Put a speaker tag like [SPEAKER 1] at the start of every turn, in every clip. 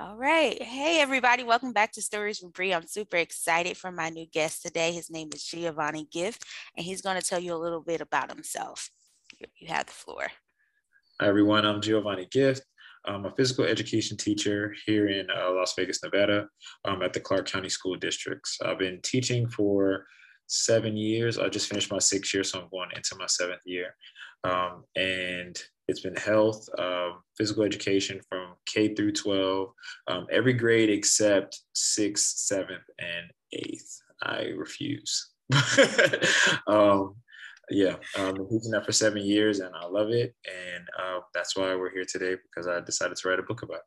[SPEAKER 1] All right. Hey, everybody. Welcome back to Stories from Bri. I'm super excited for my new guest today. His name is Giovonni Gifft, and he's going to tell you a little bit about himself. You have the floor.
[SPEAKER 2] Hi, everyone. I'm Giovonni Gifft. I'm a physical education teacher here in uh, Las Vegas, Nevada, um, at the Clark County School Districts. I've been teaching for seven years. I just finished my sixth year, so I'm going into my seventh year. Um, and it's been health, uh, physical education from K through 12, um, every grade except sixth, seventh, and eighth. I refuse. um, yeah, um, been teaching that for seven years and I love it. And uh, that's why we're here today because I decided to write a book about it.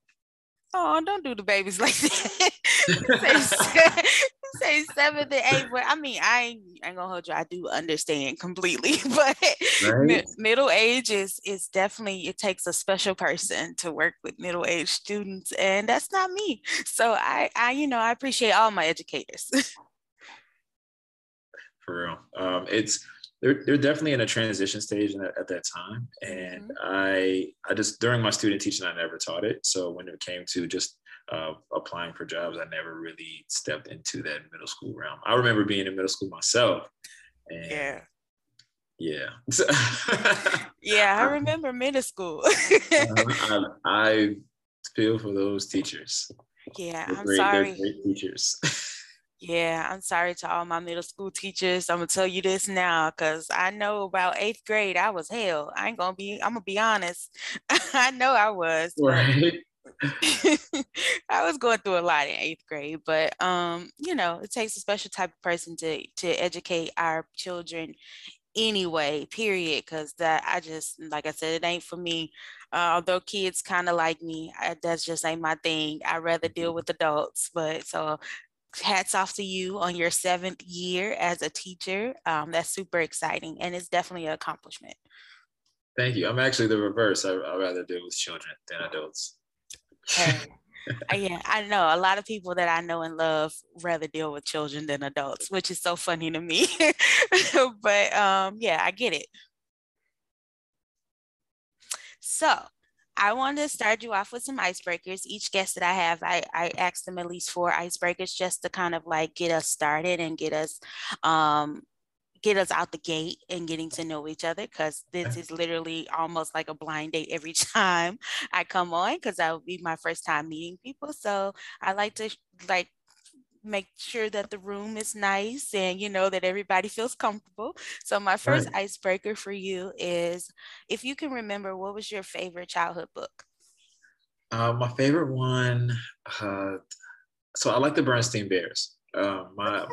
[SPEAKER 1] Oh, don't do the babies like that. say seven to eight, but I mean, I ain't, I ain't gonna hold you. I do understand completely, but right? mi- middle age is is definitely it takes a special person to work with middle age students, and that's not me. So I, I, you know, I appreciate all my educators.
[SPEAKER 2] For real, um, it's they're, they're definitely in a transition stage at that time and mm-hmm. i i just during my student teaching i never taught it so when it came to just uh, applying for jobs, I never really stepped into that middle school realm. I remember being in middle school myself. Yeah. Yeah.
[SPEAKER 1] yeah, I remember middle school.
[SPEAKER 2] I, I, feel for those teachers.
[SPEAKER 1] Yeah, they're I'm great, sorry. great teachers. Yeah, I'm sorry to all my middle school teachers. I'm gonna tell you this now because I know about eighth grade, I was hell. I ain't gonna be, I'm gonna be honest. I know I was. Right. I was going through a lot in eighth grade, but um, you know, it takes a special type of person to to educate our children anyway, period. Cause that I just like I said, it ain't for me. Uh, although kids kind of like me, I, that's just ain't my thing. I rather deal mm-hmm. with adults. But so hats off to you on your seventh year as a teacher. Um, that's super exciting and it's definitely an accomplishment.
[SPEAKER 2] Thank you. I'm actually the reverse. I, I'd rather deal with children than adults.
[SPEAKER 1] Yeah, I know a lot of people that I know and love rather deal with children than adults, which is so funny to me. but um, yeah, I get it. So I want to start you off with some icebreakers. Each guest that I have, I, I ask them at least four icebreakers just to kind of like get us started and get us um, get us out the gate and getting to know each other because this is literally almost like a blind date every time I come on because that will be my first time meeting people. So I like to like make sure that the room is nice and you know that everybody feels comfortable. So my first right. icebreaker for you is if you can remember what was your favorite childhood book?
[SPEAKER 2] Uh, my favorite one, uh, so I like the Berenstain Bears. Um, my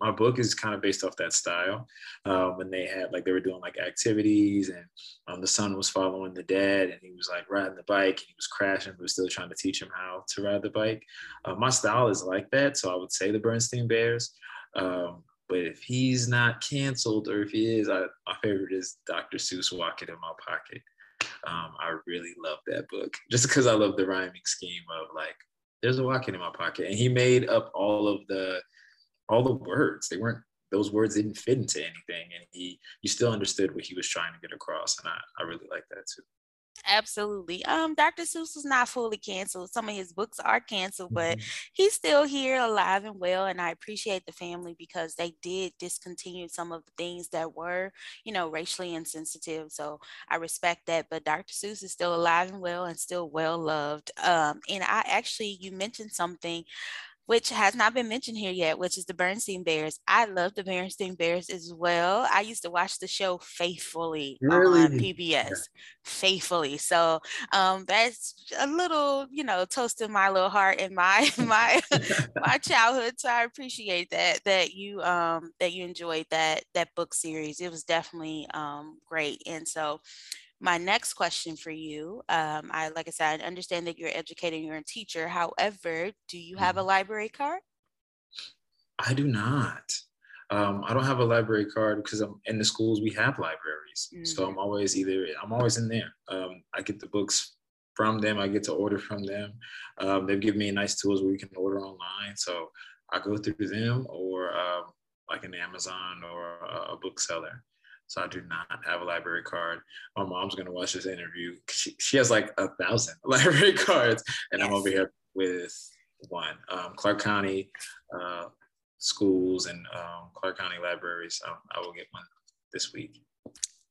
[SPEAKER 2] my book is kind of based off that style. Um, when they had like they were doing like activities, and um, the son was following the dad, and he was like riding the bike, and he was crashing, but was still trying to teach him how to ride the bike. Uh, my style is like that, so I would say the Berenstain Bears. Um, but if he's not canceled, or if he is, I, my favorite is Dr. Seuss Wocket in My Pocket. Um, I really love that book just because I love the rhyming scheme of like there's a Wocket in my pocket. And he made up all of the all the words. They weren't those words didn't fit into anything. And he you still understood what he was trying to get across. And I, I really like that too.
[SPEAKER 1] Absolutely. Um, Dr. Seuss was not fully canceled. Some of his books are canceled, but mm-hmm. he's still here alive and well. And I appreciate the family because they did discontinue some of the things that were, you know, racially insensitive. So I respect that. But Dr. Seuss is still alive and well and still well loved. Um, and I actually, you mentioned something which has not been mentioned here yet, which is the Berenstain Bears. I love the Berenstain Bears as well. I used to watch the show faithfully really? on PBS, yeah. faithfully. So um, that's a little, you know, toast in my little heart and my my my childhood. So I appreciate that that you um, that you enjoyed that that book series. It was definitely um, great. And so my next question for you, um, I like I said, I understand that you're educating, you're a teacher. However, do you have a mm-hmm. library card?
[SPEAKER 2] I do not. Um, I don't have a library card because I'm in the schools. We have libraries, mm-hmm. so I'm mm-hmm. always either I'm always in there. Um, I get the books from them. I get to order from them. Um, they've given me nice tools where you can order online, so I go through them or um, like an Amazon or a bookseller. So I do not have a library card. My mom's gonna watch this interview. She, she has like a thousand library cards, and yes. I'm over here with one. Um, Clark County uh, schools and um, Clark County libraries. Um, I will get one this week.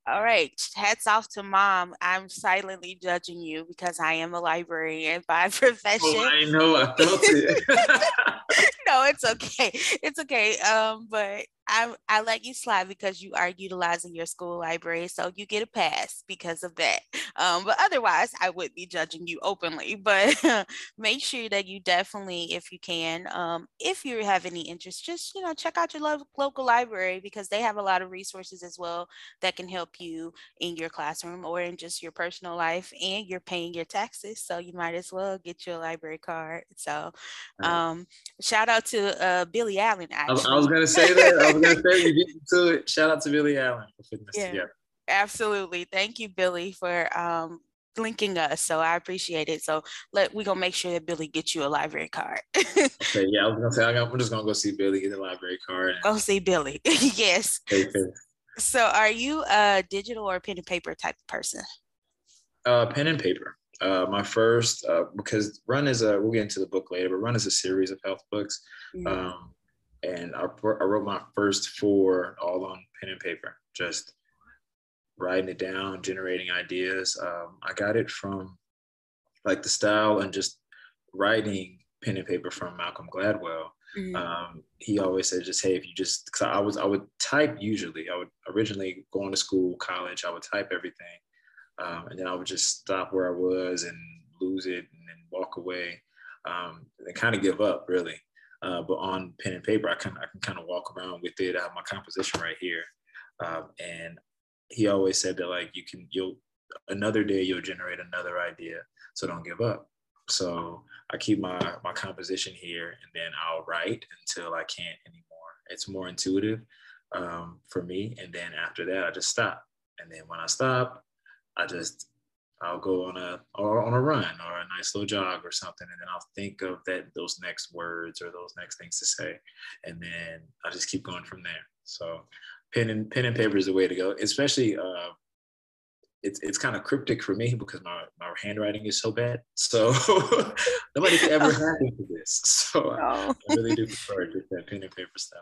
[SPEAKER 1] All right. Hats off to mom. I'm silently judging you because I am a librarian by profession. Oh,
[SPEAKER 2] I know. I felt it.
[SPEAKER 1] no, it's okay. It's okay. Um, but I, I let you slide because you are utilizing your school library, so you get a pass because of that. Um, but otherwise, I would be judging you openly. But make sure that you definitely, if you can, um, if you have any interest, just you know check out your lo- local library because they have a lot of resources as well that can help you in your classroom or in just your personal life. And you're paying your taxes, so you might as well get your library card. So, um, shout out to uh, Billy Allen.
[SPEAKER 2] Actually. I, I was gonna say that gonna say you beat to it. Shout out to Billy Allen for putting this yeah, together.
[SPEAKER 1] Absolutely. Thank you, Billy, for um, linking us. So I appreciate it. So let we gonna make sure that Billy gets you a library card.
[SPEAKER 2] okay, yeah, I was gonna say I'm just gonna go see Billy get a library card.
[SPEAKER 1] Go see Billy. yes. Okay, So are you a digital or pen and paper type of person?
[SPEAKER 2] Uh, pen and paper. Uh, my first uh, because Run is a we'll get into the book later, but Run is a series of health books. Mm-hmm. Um, and I, I wrote my first four all on pen and paper, just writing it down, generating ideas. Um, I got it from like the style and just writing pen and paper from Malcolm Gladwell. Mm-hmm. Um, he always said, just hey, if you just, because I was, I would type usually. I would originally going to school, college, I would type everything, um, and then I would just stop where I was and lose it, and then walk away, um, and kind of give up really. Uh, but on pen and paper, I can I can kind of walk around with it. I have my composition right here, um, and he always said that like you can you'll another day you'll generate another idea, so don't give up. So I keep my my composition here, and then I'll write until I can't anymore. It's more intuitive um, for me, and then after that I just stop. And then when I stop, I just I'll go on a or on a run or a nice little jog or something, and then I'll think of that those next words or those next things to say, and then I just keep going from there. So, pen and pen and paper is the way to go, especially. Uh, it's it's kind of cryptic for me because my, my handwriting is so bad. So nobody can ever happen to this. So no. I, I really do prefer just that pen and paper style.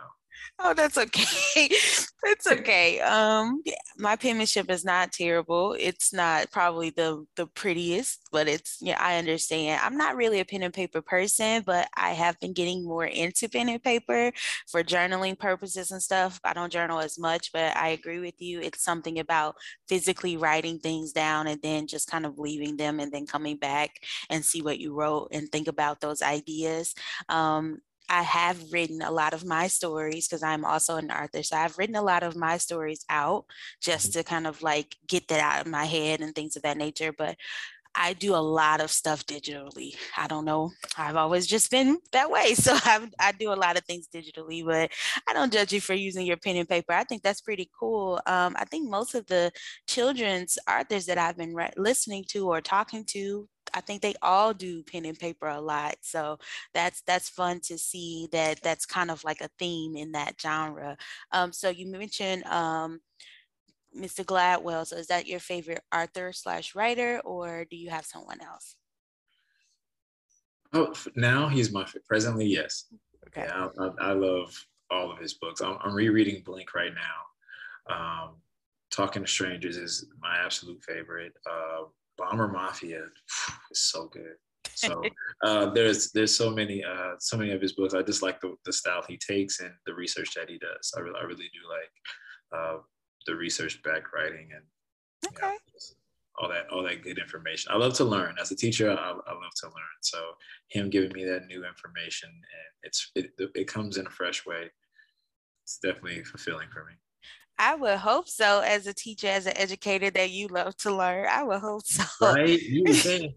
[SPEAKER 1] Oh, that's okay. that's okay. Um, yeah, my penmanship is not terrible. It's not probably the the prettiest, but it's yeah, I understand. I'm not really a pen and paper person, but I have been getting more into pen and paper for journaling purposes and stuff. I don't journal as much, but I agree with you. It's something about physically writing things down and then just kind of leaving them and then coming back and see what you wrote and think about those ideas. Um, I have written a lot of my stories because I'm also an author. So I've written a lot of my stories out just mm-hmm. to kind of like get that out of my head and things of that nature. But I do a lot of stuff digitally. I don't know. I've always just been that way. So I, I do a lot of things digitally, but I don't judge you for using your pen and paper. I think that's pretty cool. Um, I think most of the children's authors that I've been re- listening to or talking to I think they all do pen and paper a lot. So that's that's fun to see that that's kind of like a theme in that genre. Um, so you mentioned um, Mr. Gladwell. So is that your favorite author slash writer, or do you have someone else?
[SPEAKER 2] Oh, now he's my presently yes. Okay. Yeah, I, I, love all of his books. I'm, I'm rereading Blink right now. Um, Talking to Strangers is my absolute favorite. Uh, Bomber Mafia is so good. So uh, there's there's so many uh, so many of his books. I just like the, the style he takes and the research that he does. I really I really do like uh, the research back writing and okay. You know, all that all that good information. I love to learn. As a teacher, I, I love to learn. So him giving me that new information and it's it, it comes in a fresh way. It's definitely fulfilling for me.
[SPEAKER 1] I would hope so as a teacher, as an educator that you love to learn. I would hope so.
[SPEAKER 2] Right? You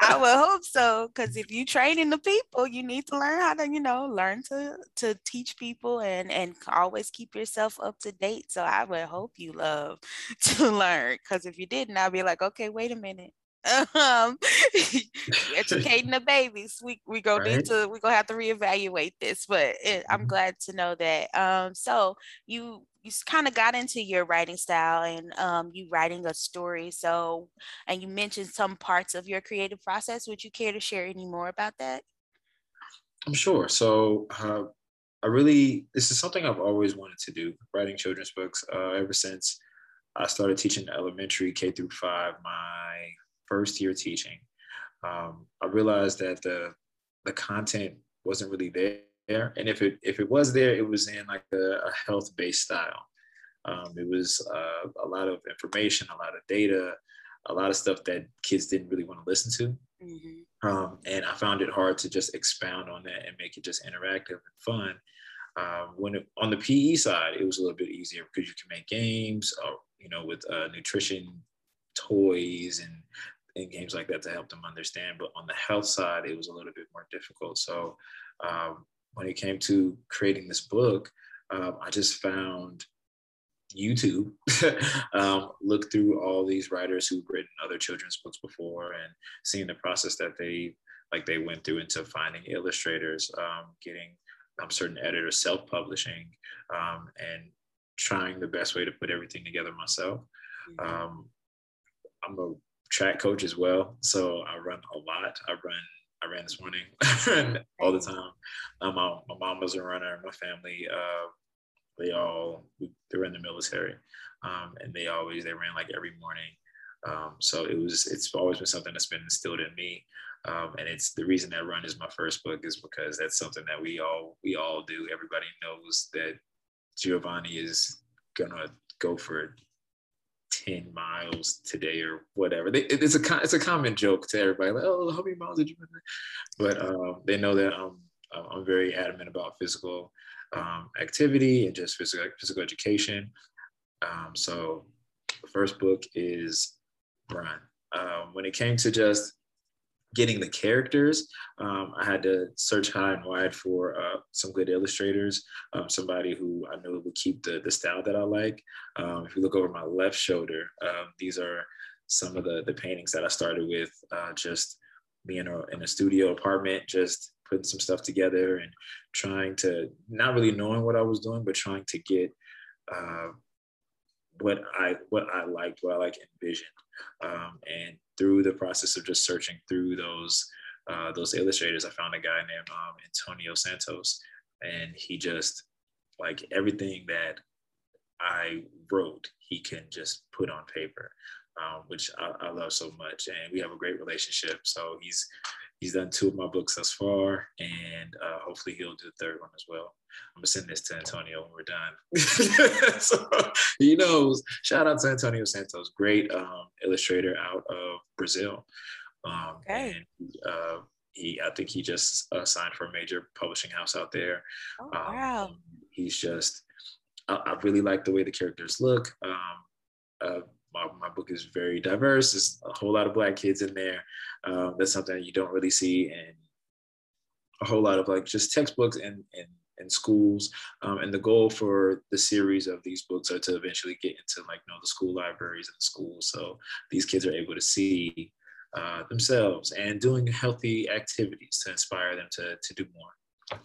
[SPEAKER 1] I would hope so. Cause if you training the people, you need to learn how to, you know, learn to to teach people and and always keep yourself up to date. So I would hope you love to learn. Cause if you didn't, I'd be like, okay, wait a minute. um, educating the babies. We we gonna right. need to we gonna have to reevaluate this, but it, I'm mm-hmm. glad to know that. Um, so you you kind of got into your writing style and um, you writing a story. So, and you mentioned some parts of your creative process. Would you care to share any more about that?
[SPEAKER 2] I'm sure. So, uh, I really this is something I've always wanted to do, writing children's books. Uh, ever since I started teaching elementary K through five, my first year teaching, um, I realized that the the content wasn't really there, and if it if it was there, it was in like a, a health based style. Um, it was uh, a lot of information, a lot of data, a lot of stuff that kids didn't really want to listen to. Mm-hmm. Um, and I found it hard to just expound on that and make it just interactive and fun. Um, when it, on the PE side, it was a little bit easier because you can make games, or, you know, with uh, nutrition toys and and games like that to help them understand. But on the health side, it was a little bit more difficult. So um, when it came to creating this book, um, I just found YouTube, um, look through all these writers who've written other children's books before and seeing the process that they like they went through into finding illustrators, um, getting um, certain editors self-publishing, um, and trying the best way to put everything together myself. Mm-hmm. Um, I'm a track coach as well, so I run a lot. I run I ran this morning, all the time. Um, my, my mom was a runner. My family, uh, they all they were in the military, um, and they always they ran like every morning. Um, so it was it's always been something that's been instilled in me, um, and it's the reason that Run is my first book is because that's something that we all we all do. Everybody knows that Giovonni is gonna go for 10 miles today or whatever. They, it's a it's a common joke to everybody, like, oh, how many miles did you run? But uh, they know that I'm I'm very adamant about physical um, activity and just physical, physical education. Um, so the first book is Run. Um, when it came to just getting the characters, um, I had to search high and wide for uh, some good illustrators, um, somebody who I know would keep the, the style that I like. Um, if you look over my left shoulder, these are some of the, the paintings that I started with, uh, just being in a, in a studio apartment, just putting some stuff together and trying to not really knowing what I was doing, but trying to get uh, what I what I liked, what I like envisioned. Um, and through the process of just searching through those uh, those illustrators, I found a guy named um, Antonio Santos, and he just like everything that I wrote, he can just put on paper, um, which I, I, love so much. And we have a great relationship. So he's he's done two of my books thus far, and uh, hopefully he'll do the third one as well. I'm gonna send this to Antonio when we're done. so he knows. Shout out to Antonio Santos, great um, illustrator out of Brazil. Um, okay. And uh, he, I think he just uh, signed for a major publishing house out there.
[SPEAKER 1] Oh, um, wow.
[SPEAKER 2] He's just, I, I, really like the way the characters look. Um, uh, my, my book is very diverse. There's a whole lot of black kids in there. Um, that's something you don't really see in a whole lot of like just textbooks and in, in, schools. Um, and the goal for the series of these books are to eventually get into like you know the school libraries and schools, so these kids are able to see uh, themselves and doing healthy activities to inspire them to to do more.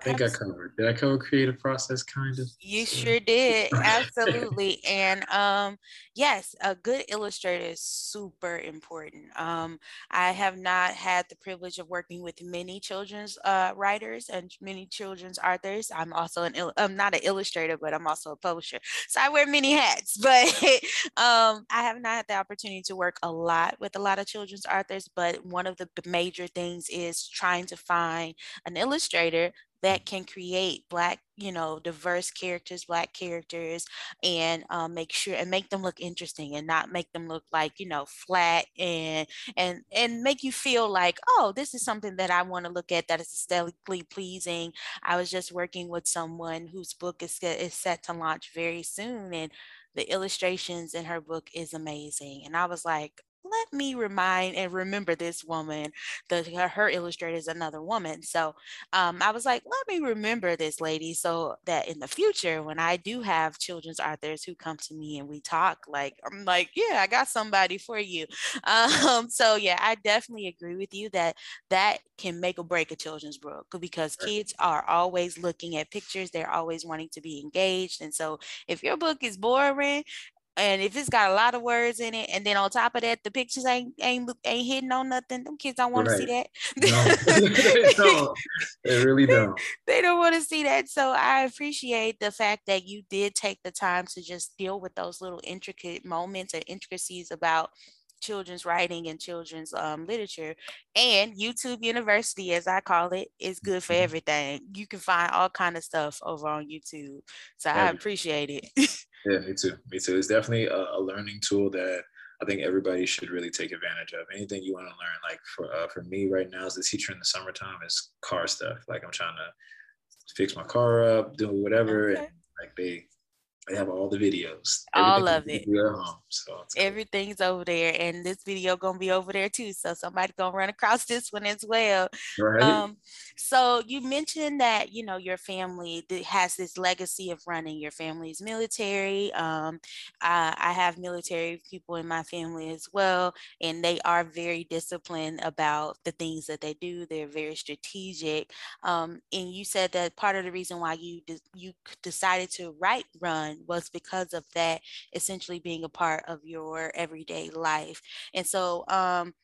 [SPEAKER 2] I think I covered. Did I cover creative process kind of?
[SPEAKER 1] You sure did. Absolutely. and um yes, a good illustrator is super important. Um I have not had the privilege of working with many children's uh writers and many children's authors. I'm also an I'm not an illustrator, but I'm also a publisher. So I wear many hats, but um I have not had the opportunity to work a lot with a lot of children's authors, but one of the major things is trying to find an illustrator that can create black you know diverse characters black characters and um, make sure and make them look interesting and not make them look like you know flat and and and make you feel like oh this is something that i want to look at that is aesthetically pleasing. I was just working with someone whose book is, is set to launch very soon and the illustrations in her book is amazing and i was like let me remind and remember this woman. The her, her illustrator is another woman. So um, I was like, let me remember this lady so that in the future, when I do have children's authors who come to me and we talk, like I'm like, yeah, I got somebody for you. Um, so yeah, I definitely agree with you that that can make or break a children's book because kids are always looking at pictures. They're always wanting to be engaged. And so if your book is boring, and if it's got a lot of words in it, and then on top of that, the pictures ain't ain't ain't hitting on nothing, them kids don't want right. to see that.
[SPEAKER 2] No, they really don't.
[SPEAKER 1] They don't want to see that. So I appreciate the fact that you did take the time to just deal with those little intricate moments and intricacies about children's writing and children's um, literature. And YouTube University, as I call it, is good for mm-hmm. everything. You can find all kind of stuff over on YouTube. So I appreciate it.
[SPEAKER 2] yeah, me too. Me too. It's definitely a, a, learning tool that I think everybody should really take advantage of. Anything you want to learn, like for uh, for me right now as a teacher in the summertime, is car stuff. Like I'm trying to fix my car up, do whatever, okay. and like they they have all the videos.
[SPEAKER 1] All of it. Home, so Everything's over there, and this video gonna be over there too. So somebody gonna run across this one as well. Right. Um, so you mentioned that you know your family has this legacy of running. Your family's military. Um, I, I have military people in my family as well, and they are very disciplined about the things that they do. They're very strategic. Um, and you said that part of the reason why you de- you decided to write run was because of that essentially being a part of your everyday life. And so, um,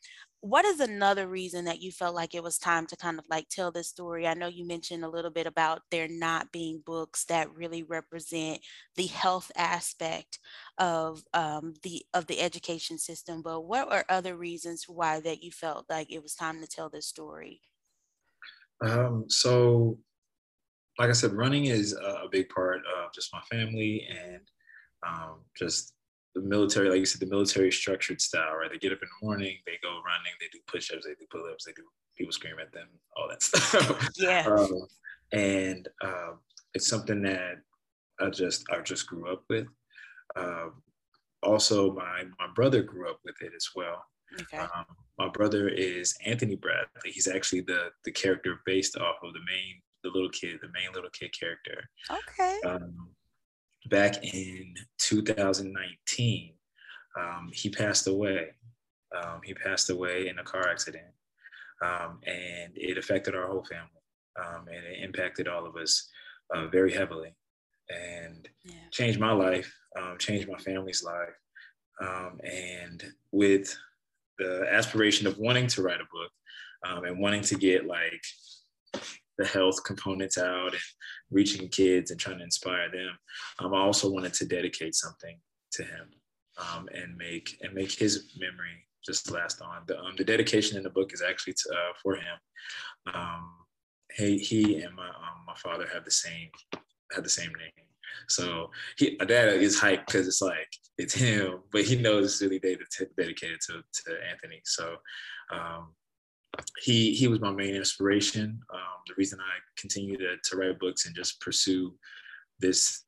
[SPEAKER 1] what is another reason that you felt like it was time to kind of like tell this story? I know you mentioned a little bit about there not being books that really represent the health aspect of um, the of the education system, but what are other reasons why that you felt like it was time to tell this story?
[SPEAKER 2] Um, so like I said, running is a big part of just my family and um, just the military, like you said, the military structured style, right? They get up in the morning, they go running, they do push-ups, they do pull-ups, they do people scream at them, all that stuff.
[SPEAKER 1] Yeah. um,
[SPEAKER 2] and um, it's something that I just I just grew up with. Um, also, my my brother grew up with it as well. Okay. Um, my brother is Anthony Bradley. He's actually the the character based off of the main the little kid, the main little kid character.
[SPEAKER 1] Okay.
[SPEAKER 2] Um, back in 2019, um, he passed away. Um, he passed away in a car accident, um, and it affected our whole family, um, and it impacted all of us uh, very heavily, and yeah. changed my life, um, changed my family's life, and with the aspiration of wanting to write a book and wanting to get like the health components out and reaching kids and trying to inspire them. Um, I also wanted to dedicate something to him um, and make and make his memory just last on. The, um, the dedication in the book is actually to, uh, for him. Um, he, he and my um, my father have the same have the same name. So he, my dad is hyped because it's like it's him, but he knows it's really dedicated to, to Anthony. So um, he he was my main inspiration. Um, the reason I continue to, to write books and just pursue this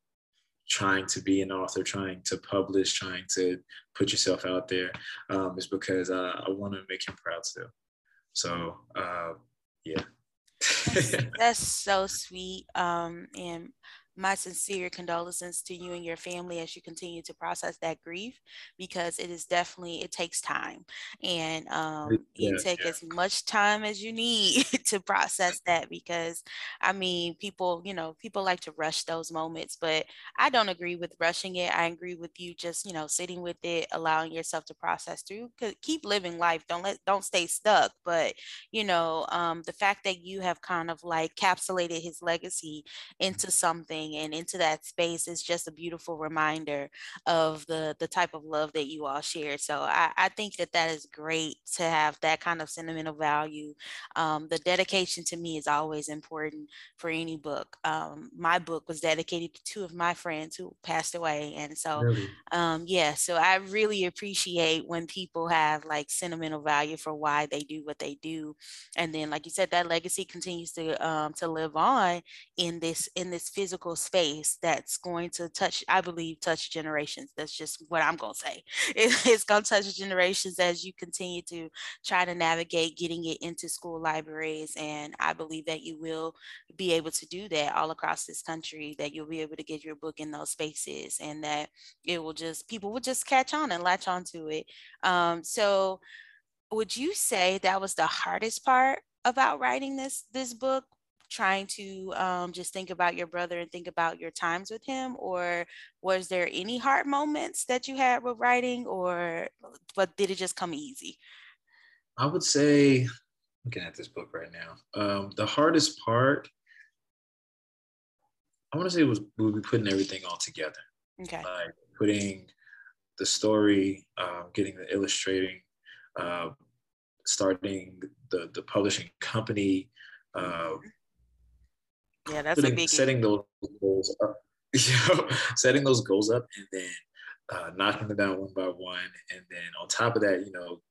[SPEAKER 2] trying to be an author, trying to publish, trying to put yourself out there um, is because uh, I want to make him proud still. So uh, yeah.
[SPEAKER 1] that's, that's, so sweet. Um, and my sincere condolences to you and your family as you continue to process that grief because it is definitely it takes time. And um, yeah, you take yeah. as much time as you need to process that because i mean people you know people like to rush those moments but i don't agree with rushing it. I agree with you just you know sitting with it allowing yourself to process through keep living life. Don't let don't stay stuck. But you know um, the fact that you have kind of like capsulated his legacy into something and into that space is just a beautiful reminder of the the type of love that you all share. So i, I think that that is great to have that kind of sentimental value. Um, the dedication to me is always important for any book. Um, my book was dedicated to two of my friends who passed away and so really? um, yeah so i really appreciate when people have like sentimental value for why they do what they do. And then like you said that legacy continues to um, to live on in this in this physical space that's going to touch, I believe, touch generations. That's just what I'm going to say. It, it's going to touch generations as you continue to try to navigate getting it into school libraries. And I believe that you will be able to do that all across this country, that you'll be able to get your book in those spaces and that it will just, people will just catch on and latch onto it. Um, so, would you say that was the hardest part about writing this this book trying to um, just think about your brother and think about your times with him? Or was there any hard moments that you had with writing or but did it just come easy?
[SPEAKER 2] I would say looking at this book right now um, the hardest part i want to say was would be putting everything all together.
[SPEAKER 1] Okay.
[SPEAKER 2] Like putting the story um, getting the illustrating uh, starting the the publishing company uh,
[SPEAKER 1] yeah, that's putting, a big
[SPEAKER 2] setting those goals up. You know, setting those goals up and then uh, knocking them down one by one, and then on top of that, you know,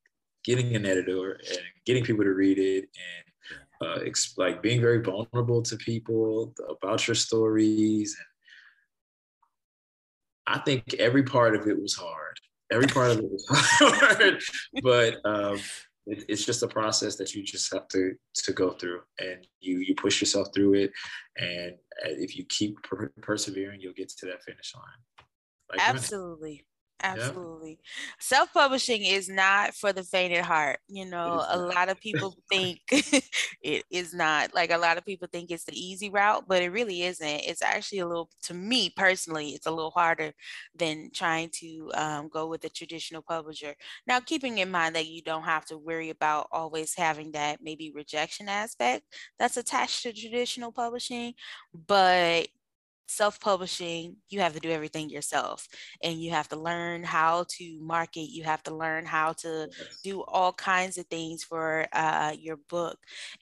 [SPEAKER 2] getting an editor and getting people to read it, and uh, ex- like being very vulnerable to people about your stories. And I think every part of it was hard. Every part of it was hard, but um, it, it's just a process that you just have to to go through and you you push yourself through it and if you keep per- persevering you'll get to that finish line.
[SPEAKER 1] Like absolutely Absolutely. Yeah. Self publishing is not for the faint at heart. You know, a lot of people think it is not. Like a lot of people think it's the easy route, but it really isn't. It's actually a little, to me personally, it's a little harder than trying to um, go with a traditional publisher. Now, keeping in mind that you don't have to worry about always having that maybe rejection aspect that's attached to traditional publishing, but self-publishing you have to do everything yourself and you have to learn how to market you have to learn how to do all kinds of things for uh, your book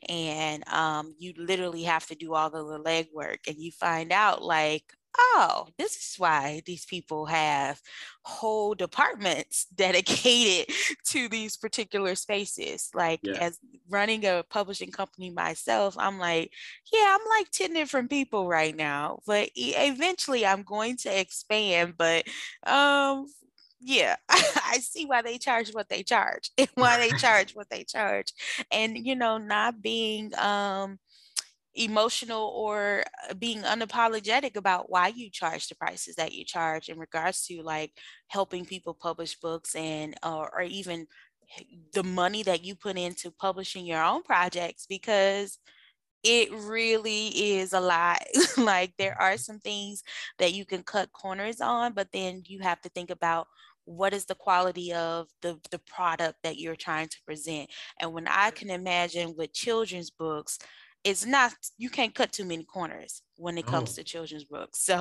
[SPEAKER 1] and um, you literally have to do all the legwork and you find out like oh, this is why these people have whole departments dedicated to these particular spaces. Like, yeah. as running a publishing company myself, I'm like, yeah, I'm like 10 different people right now, but eventually I'm going to expand. But um, yeah, I see why they charge what they charge and why they charge what they charge. And, you know, not being, um, emotional or uh, being unapologetic about why you charge the prices that you charge in regards to like helping people publish books and uh, or even the money that you put into publishing your own projects because it really is a lot. Like there are some things that you can cut corners on but then you have to think about what is the quality of the, the product that you're trying to present. And when i can imagine with children's books it's not you can't cut too many corners when it comes oh. to children's books. So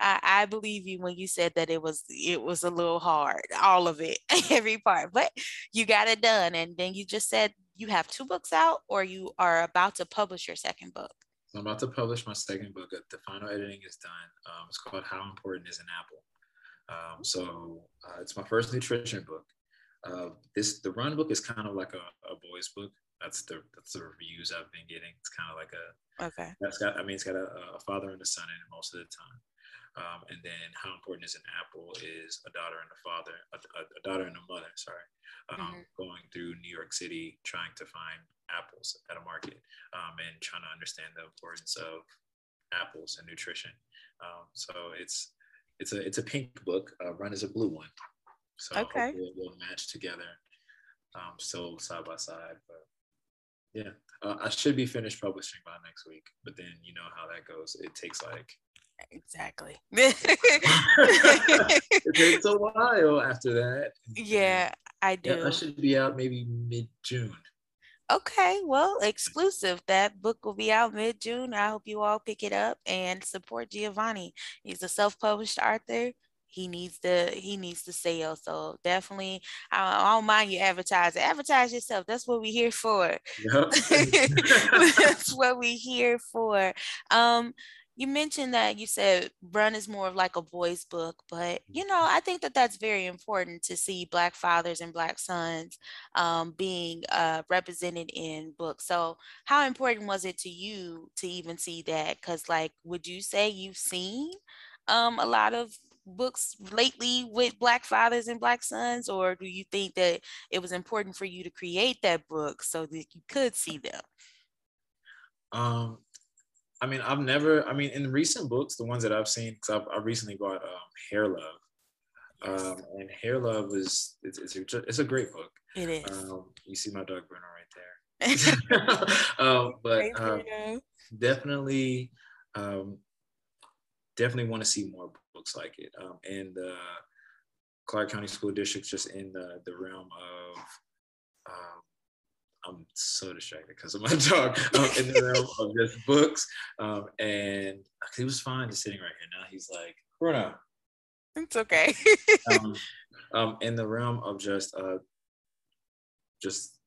[SPEAKER 1] I, I, believe you when you said that it was it was a little hard all of it every part but you got it done and then you just said you have two books out or you are about to publish your second book?
[SPEAKER 2] I'm about to publish my second book. The final editing is done. Um, it's called how important is an apple? Um, so uh, it's my first nutrition book. Uh, this the run book is kind of like a, a boys book that's the that's the reviews I've been getting. It's kind of like a
[SPEAKER 1] okay.
[SPEAKER 2] That's got I mean it's got a, a father and a son in it most of the time. Um, and then how important is an apple is a daughter and a father, a, a daughter and a mother, sorry, um, mm-hmm. going through New York City trying to find apples at a market um, and trying to understand the importance of apples and nutrition. Um, so it's it's a it's a pink book. Uh, Run is a blue one. So
[SPEAKER 1] okay.
[SPEAKER 2] hopefully it will match together, um, so side by side. But yeah, uh, I should be finished publishing by next week, but then you know how that goes. It takes like
[SPEAKER 1] exactly.
[SPEAKER 2] it takes a while after that.
[SPEAKER 1] Yeah, I do.
[SPEAKER 2] Yeah, I should be out maybe mid June.
[SPEAKER 1] Okay, well, exclusive. That book will be out mid June. I hope you all pick it up and support Giovonni. He's a self published author he needs to he needs to sell So definitely, I, I don't mind you advertising. Advertise yourself. That's what we're here for. Yep. That's what we're here for. Um, you mentioned that you said Run is more of like a boys book, but you know, I think that that's very important to see Black fathers and Black sons um, being uh, represented in books. So, how important was it to you to even see that? Because, like, would you say you've seen um, a lot of books lately with Black fathers and Black sons, or do you think that it was important for you to create that book so that you could see them?
[SPEAKER 2] Um, I mean, I've never. I mean, in recent books, the ones that I've seen, because I've, I recently bought um, Hair Love, um, and Hair Love is it's, it's, a, it's a great book.
[SPEAKER 1] It is.
[SPEAKER 2] Um, you see my dog Bruno right there. um, but um, definitely, um, definitely want to see more books like it. Um, and uh, Clark County School District's just in the the realm of um, I'm so distracted because of my dog um, in the realm of just books. Um, and he was fine just sitting right here. Now he's like, Bruno.
[SPEAKER 1] It's okay.
[SPEAKER 2] um, um, in the realm of just uh, just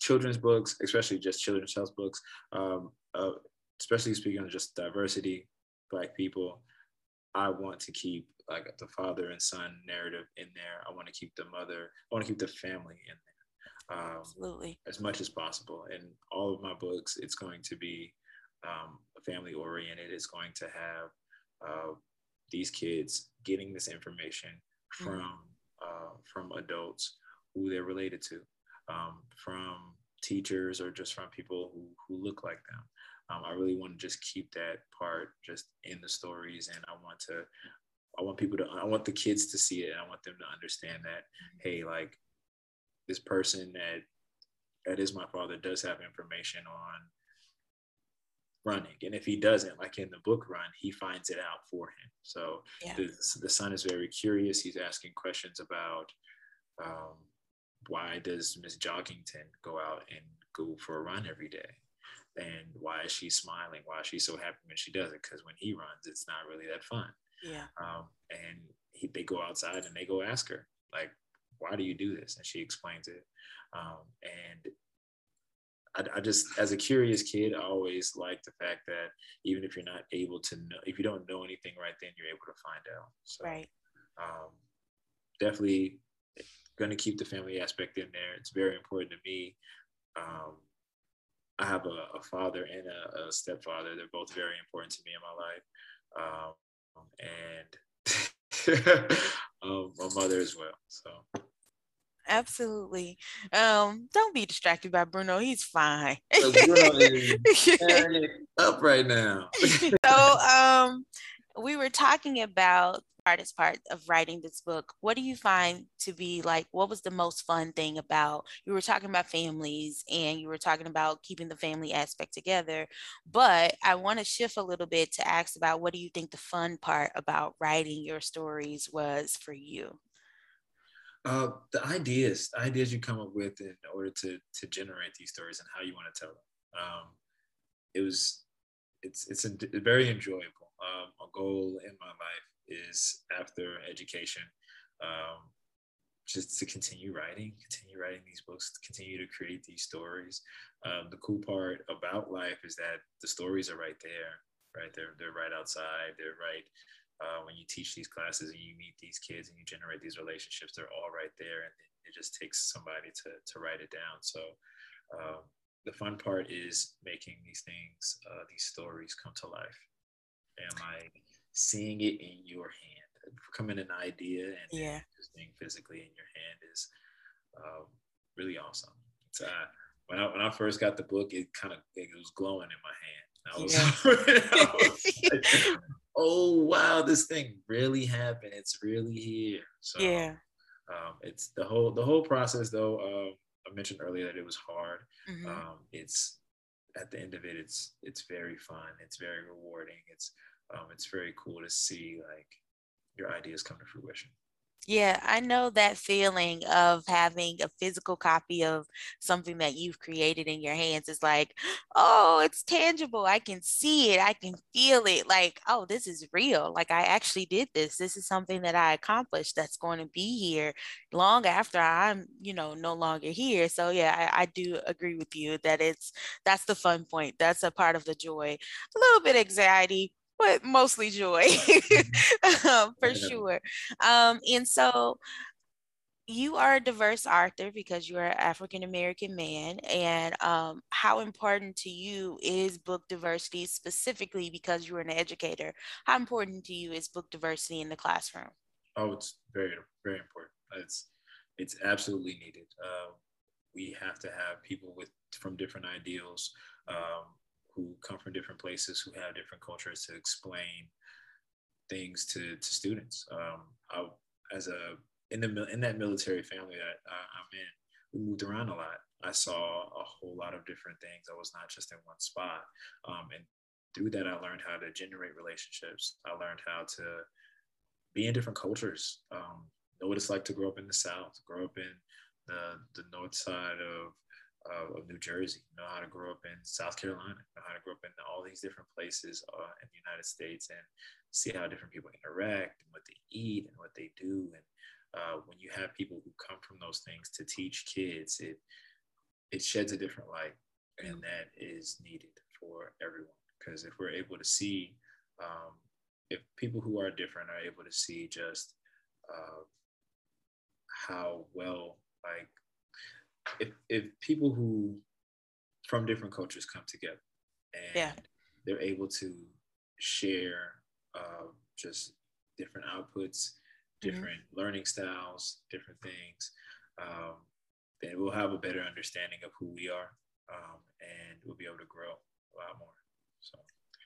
[SPEAKER 2] children's books, especially just children's health books, um, uh, especially speaking of just diversity, black people, I want to keep like the father and son narrative in there. I want to keep the mother, I want to keep the family in there
[SPEAKER 1] um, Absolutely.
[SPEAKER 2] as much as possible. In all of my books, it's going to be um, family oriented. It's going to have uh, these kids getting this information mm-hmm. from mm-hmm. uh, from adults who they're related to, um, from teachers or just from people who, who look like them. Um, I really want to just keep that part just in the stories, and I want to I want people to I want the kids to see it. I want them to understand that mm-hmm. hey, like this person that that is my father does have information on running and if he doesn't like in the book run he finds it out for him so yeah. the, the son is very curious he's asking questions about um, why does miss joggington go out and go for a run every day and why is she smiling why is she so happy when she does it because when he runs it's not really that fun
[SPEAKER 1] yeah
[SPEAKER 2] um, and he, they go outside and they go ask her like why do you do this? And she explains it. Um, and I, I, just, as a curious kid, I always like the fact that even if you're not able to know, if you don't know anything right then, you're able to find out. So,
[SPEAKER 1] right.
[SPEAKER 2] Um, definitely going to keep the family aspect in there. It's very important to me. Um, I have a, a father and a, a, stepfather. They're both very important to me in my life. Um, and um, my mother as well. So
[SPEAKER 1] absolutely. Um, don't be distracted by Bruno. He's fine.
[SPEAKER 2] up right now.
[SPEAKER 1] so um we were talking about hardest part of writing this book what do you find to be like what was the most fun thing about you were talking about families and you were talking about keeping the family aspect together but i want to shift a little bit to ask about what do you think the fun part about writing your stories was for you
[SPEAKER 2] uh, the ideas, the ideas you come up with in order to to generate these stories and how you want to tell them. Um, it was, it's it's a, very enjoyable. Um, a goal in my life is after education, um, just to continue writing, continue writing these books, continue to create these stories. Um, the cool part about life is that the stories are right there, right? They're they're right outside. They're right uh, when you teach these classes and you meet these kids and you generate these relationships, they're all right there, and it just takes somebody to to write it down. So. Um, the fun part is making these things, uh, these stories come to life, and like seeing it in your hand, becoming an idea and
[SPEAKER 1] yeah.
[SPEAKER 2] just being physically in your hand is um, really awesome. Uh, when I when I first got the book, it kind of it was glowing in my hand. I was, yeah. I was like, oh wow, this thing really happened. It's really here. So
[SPEAKER 1] yeah,
[SPEAKER 2] um, it's the whole the whole process though. Um, I mentioned earlier that it was hard. Mm-hmm. Um, it's at the end of it, it's it's very fun. It's very rewarding. It's um, it's very cool to see like your ideas come to fruition.
[SPEAKER 1] Yeah, I know that feeling of having a physical copy of something that you've created in your hands is like, oh, it's tangible. I can see it. I can feel it. Like, oh, this is real. Like, I actually did this. This is something that I accomplished that's going to be here long after I'm, you know, no longer here. So, yeah, I, I do agree with you that it's that's the fun point. That's a part of the joy. A little bit anxiety, but mostly joy um, for sure. Um, and so you are a diverse author because you are an African American man. And um, how important to you is book diversity specifically because you're an educator? How important to you is book diversity in the classroom?
[SPEAKER 2] Oh, it's very, very important. It's it's absolutely needed. Uh, we have to have people with from different ideals um, who come from different places, who have different cultures to explain things to, to students. Um, I, as a in the in that military family that uh, I'm in, we moved around a lot. I saw a whole lot of different things. I was not just in one spot, um, and through that, I learned how to generate relationships. I learned how to be in different cultures, um, know what it's like to grow up in the South, grow up in the, the north side of, of New Jersey, know how to grow up in South Carolina, know how to grow up in all these different places uh, in the United States and see how different people interact and what they eat and what they do. And uh, when you have people who come from those things to teach kids, it, it sheds a different light. And that is needed for everyone. Because if we're able to see, um, if people who are different are able to see just uh, how well like if if people who from different cultures come together and yeah. they're able to share uh, just different outputs, mm-hmm. different mm-hmm. learning styles, different things, um, then we'll have a better understanding of who we are, um, and we'll be able to grow a lot more. So.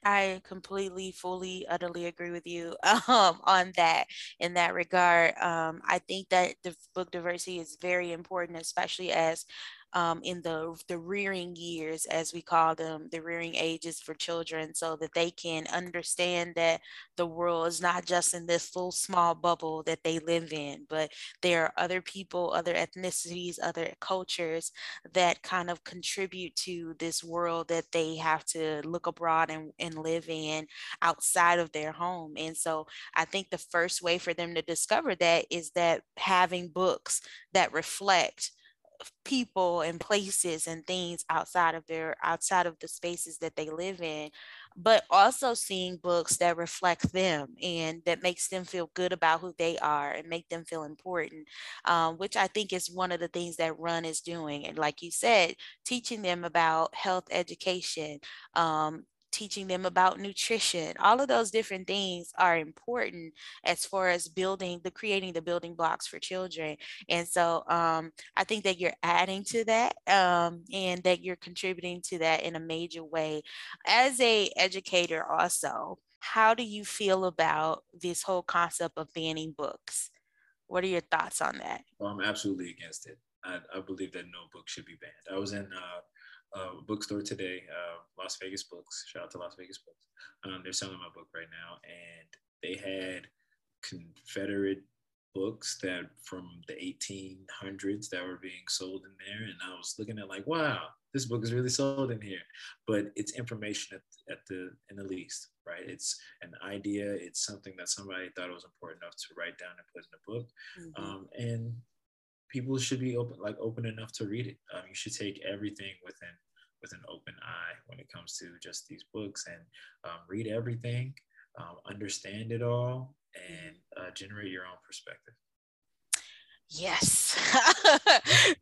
[SPEAKER 1] I completely, fully, utterly agree with you um, on that. In that regard, um, I think that the book diversity is very important, especially as um, in the, the rearing years, as we call them, the rearing ages for children, so that they can understand that the world is not just in this little small bubble that they live in, but there are other people, other ethnicities, other cultures that kind of contribute to this world that they have to look abroad and, and live in outside of their home. And so I think the first way for them to discover that is that having books that reflect people and places and things outside of their outside of the spaces that they live in but also seeing books that reflect them and that makes them feel good about who they are and make them feel important um, which i think is one of the things that run is doing and like you said teaching them about health education um, teaching them about nutrition. All of those different things are important as far as building the creating the building blocks for children. And so um, i think that you're adding to that um, and that you're contributing to that in a major way. As a educator also how do you feel about this whole concept of banning books? What are your thoughts on that?
[SPEAKER 2] Well i'm absolutely against it. I, I believe that no book should be banned. I was in uh, uh, bookstore today, uh, Las Vegas Books. Shout out to Las Vegas Books. Um, they're selling my book right now, and they had Confederate books that from the 1800s that were being sold in there, and I was looking at like, wow, this book is really sold in here. But it's information at, at the in the least, right? It's an idea. It's something that somebody thought it was important enough to write down and put in a book, mm-hmm. um, and people should be open like open enough to read it um, you should take everything within with an open eye when it comes to just these books and um, read everything, um, understand it all, and uh, generate your own perspective.
[SPEAKER 1] Yes.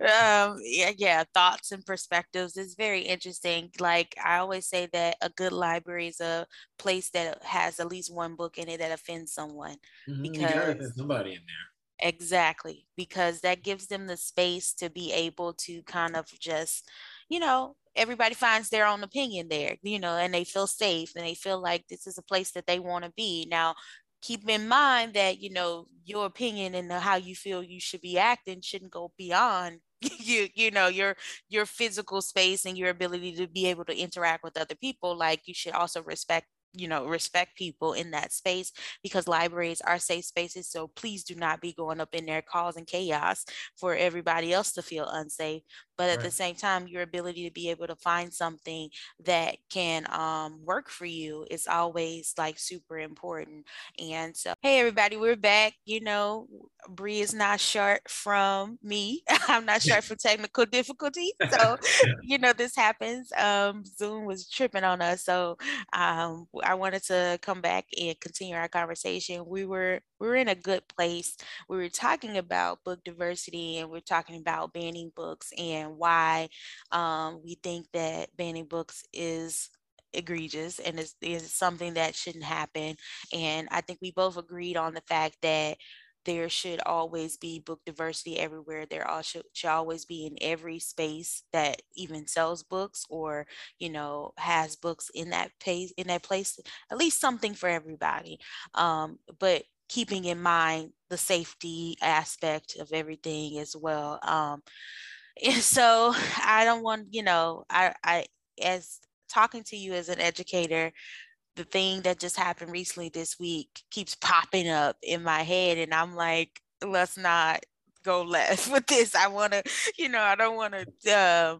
[SPEAKER 1] um, yeah, yeah, thoughts and perspectives is very interesting. Like I always say that a good library is a place that has at least one book in it that offends someone.
[SPEAKER 2] Mm-hmm. Because somebody in there.
[SPEAKER 1] Exactly. Because that gives them the space to be able to kind of just, you know, everybody finds their own opinion there, you know, and they feel safe and they feel like this is a place that they want to be. Now, keep in mind that, you know, your opinion and how you feel you should be acting shouldn't go beyond you you know your your physical space and your ability to be able to interact with other people like you should also respect you know respect people in that space because libraries are safe spaces so please do not be going up in there causing chaos for everybody else to feel unsafe but at right. the same time your ability to be able to find something that can um, work for you is always like super important and so hey everybody we're back you know Bri is not short from me i'm not short from technical difficulties so you know this happens um, zoom was tripping on us so um, i wanted to come back and continue our conversation we were we were in a good place we were talking about book diversity and we're talking about banning books and why um, we think that banning books is egregious and is, is something that shouldn't happen. And I think we both agreed on the fact that there should always be book diversity everywhere. There all should, should always be in every space that even sells books or you know has books in that place in that place. At least something for everybody. Um, but keeping in mind the safety aspect of everything as well. Um, and so I don't want, you know, I, I, as talking to you as an educator, the thing that just happened recently this week keeps popping up in my head. And I'm like, let's not go left with this. I want to, you know, I don't want to, uh,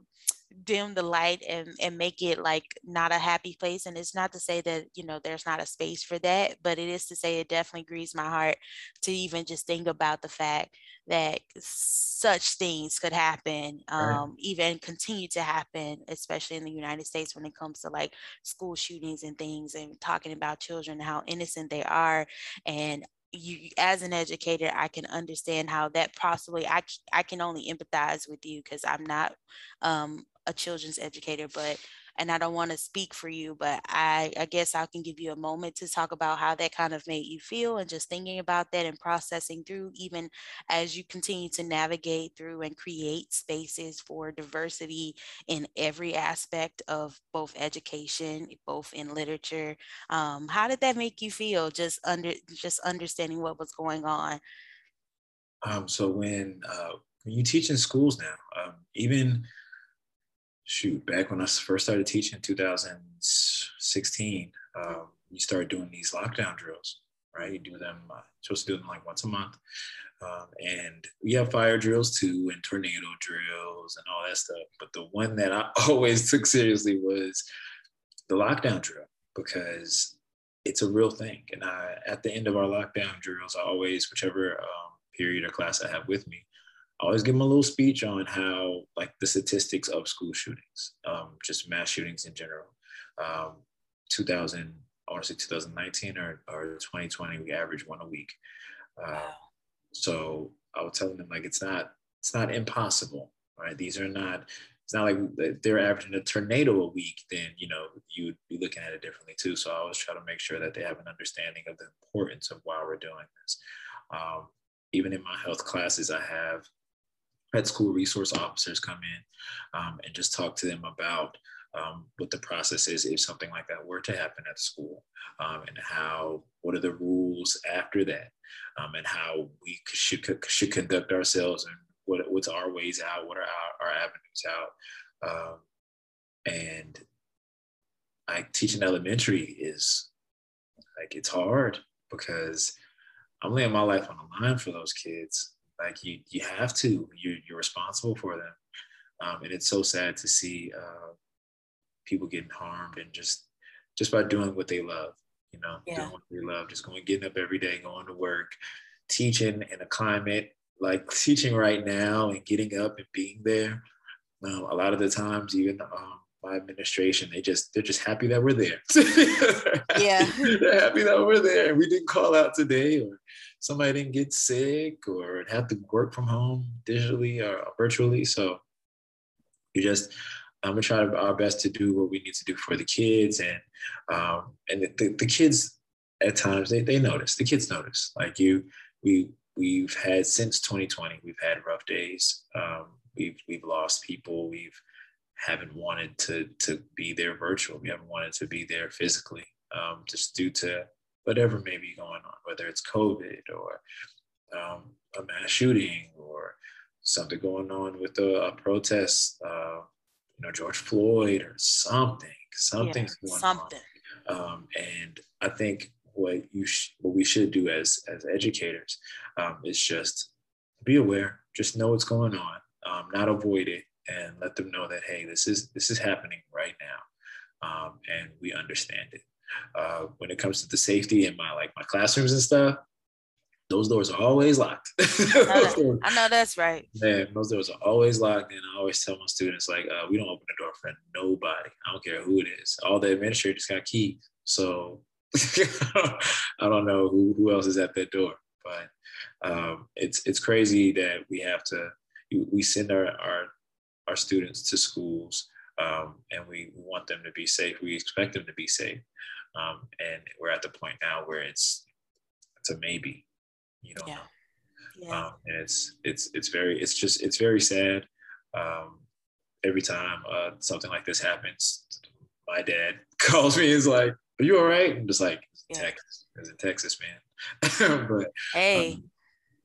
[SPEAKER 1] dim the light and and make it like not a happy place and it's not to say that you know there's not a space for that but it is to say it definitely grieves my heart to even just think about the fact that such things could happen um, right. even continue to happen especially in the united states when it comes to like school shootings and things and talking about children how innocent they are and you as an educator i can understand how that possibly i, I can only empathize with you because i'm not um, a children's educator but and I don't want to speak for you, but I, I guess I can give you a moment to talk about how that kind of made you feel and just thinking about that and processing through, even as you continue to navigate through and create spaces for diversity in every aspect of both education, both in literature. Um, how did that make you feel? Just under just understanding what was going on.
[SPEAKER 2] Um, so when uh, when you teach in schools now, um, even shoot, back when I first started teaching in 2016, um, you start doing these lockdown drills, right? You do them, uh, supposed to do them like once a month. Um, and we have fire drills too, and tornado drills and all that stuff. But the one that I always took seriously was the lockdown drill because it's a real thing. And I, at the end of our lockdown drills, I always, whichever um, period or class I have with me, always give them a little speech on how like the statistics of school shootings, um, just mass shootings in general. Um, 2000, I want to say 2019 or, or 2020, we average one a week. Uh, so I was telling them like it's not it's not impossible, right? These are not. It's not like they're averaging a tornado a week. Then you know you'd be looking at it differently too. So I always try to make sure that they have an understanding of the importance of why we're doing this. Um, even in my health classes, I have had school resource officers come in um, and just talk to them about um, what the process is if something like that were to happen at school um, and how what are the rules after that um, and how we should should conduct ourselves and what what's our ways out what are our, our avenues out um, and I teach in elementary is like it's hard because I'm laying my life on the line for those kids like you, you have to. You're, you're responsible for them, um, and it's so sad to see uh, people getting harmed and just just by doing what they love. You know, yeah. doing what they love, just going, getting up every day, going to work, teaching in a climate like teaching right now and getting up and being there. Um, a lot of the times, even um, my administration, they just they're just happy that we're there.
[SPEAKER 1] yeah,
[SPEAKER 2] they're happy that we're there, and we didn't call out today, or somebody didn't get sick, or have to work from home digitally or virtually. So you just I'm gonna try our best to do what we need to do for the kids, and um, and the, the, the kids at times they they notice. The kids notice. Like you, we we've had since 2020, we've had rough days. Um, we've we've lost people. We've haven't wanted to to be there virtual. We haven't wanted to be there physically, um, just due to whatever may be going on, whether it's COVID or um, a mass shooting or something going on with a, a protest, uh, you know, George Floyd or something. Something's yeah, going something. on. Um, and I think what you sh- what we should do as as educators um, is just be aware, just know what's going on, um, not avoid it, and let them know that hey, this is this is happening right now, um, and we understand it. Uh, when it comes to the safety in my like my classrooms and stuff, those doors are always locked.
[SPEAKER 1] I, know, that's right.
[SPEAKER 2] Man, those doors are always locked, and I always tell my students like, uh, we don't open the door for nobody. I don't care who it is. All the administrators got keys, so I don't know who, who else is at that door. But um, it's it's crazy that we have to we send our our, our students to schools um, and we want them to be safe. We expect them to be safe, um, and we're at the point now where it's it's a maybe you don't yeah. know. Yeah. Um, and it's it's it's very it's just it's very sad. Um, every time uh, something like this happens, my dad calls me. Is like, "Are you all right?" I'm just like, yeah. "Texas, it's in Texas, man." but
[SPEAKER 1] hey, um,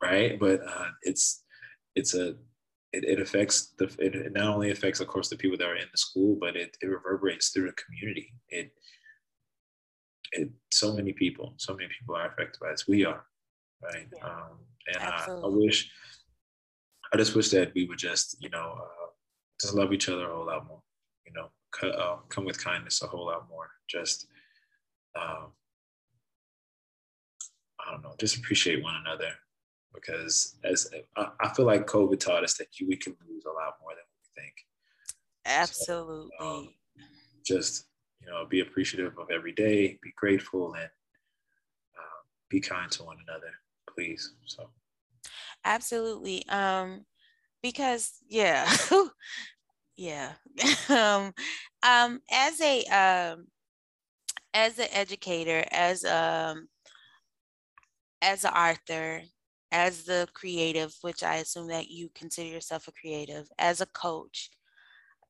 [SPEAKER 2] right? But uh, it's it's a it, it affects the it not only affects of course the people that are in the school, but it, it reverberates through the community. It it so many people, so many people are affected by this. We are right? Yeah. Um, and I, I, wish, I just wish that we would just, you know, uh, just love each other a whole lot more. You know, c- uh, come with kindness a whole lot more. Just, um, I don't know, just appreciate one another because as I, I feel like COVID taught us that you, we can lose a lot more than we think.
[SPEAKER 1] Absolutely. So, um,
[SPEAKER 2] just you know, be appreciative of every day, be grateful, and uh, be kind to one another please. So
[SPEAKER 1] absolutely. Um, because yeah, yeah. um, um, as a um, as an educator, as um, as an author, as the creative, which I assume that you consider yourself a creative, as a coach,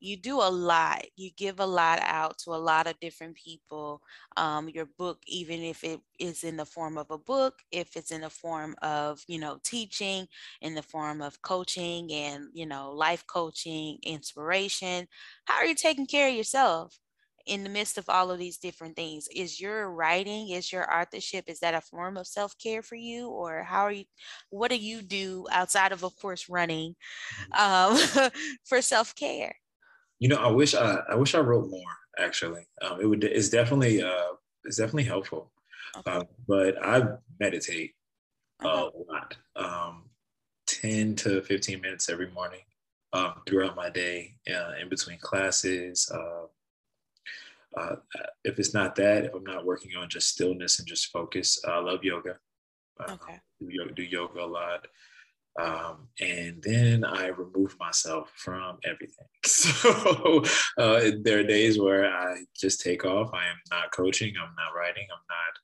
[SPEAKER 1] you do a lot you give a lot out to a lot of different people um, your book even if it is in the form of a book if it's in the form of you know teaching in the form of coaching and you know life coaching inspiration how are you taking care of yourself in the midst of all of these different things is your writing is your authorship is that a form of self-care for you or how are you what do you do outside of of course running mm-hmm. um, for self-care
[SPEAKER 2] you know, I wish I, I wish I wrote more. Actually, um, it would. It's definitely. Uh, it's definitely helpful. Okay. Uh, but I meditate a lot. Um, ten to fifteen minutes every morning um, throughout my day, uh, in between classes. Uh, uh, if it's not that, if I'm not working on just stillness and just focus, I love yoga. Uh, okay. Do, do yoga a lot. Um, and then I remove myself from everything. So uh, there are days where I just take off. I am not coaching. I'm not writing. I'm not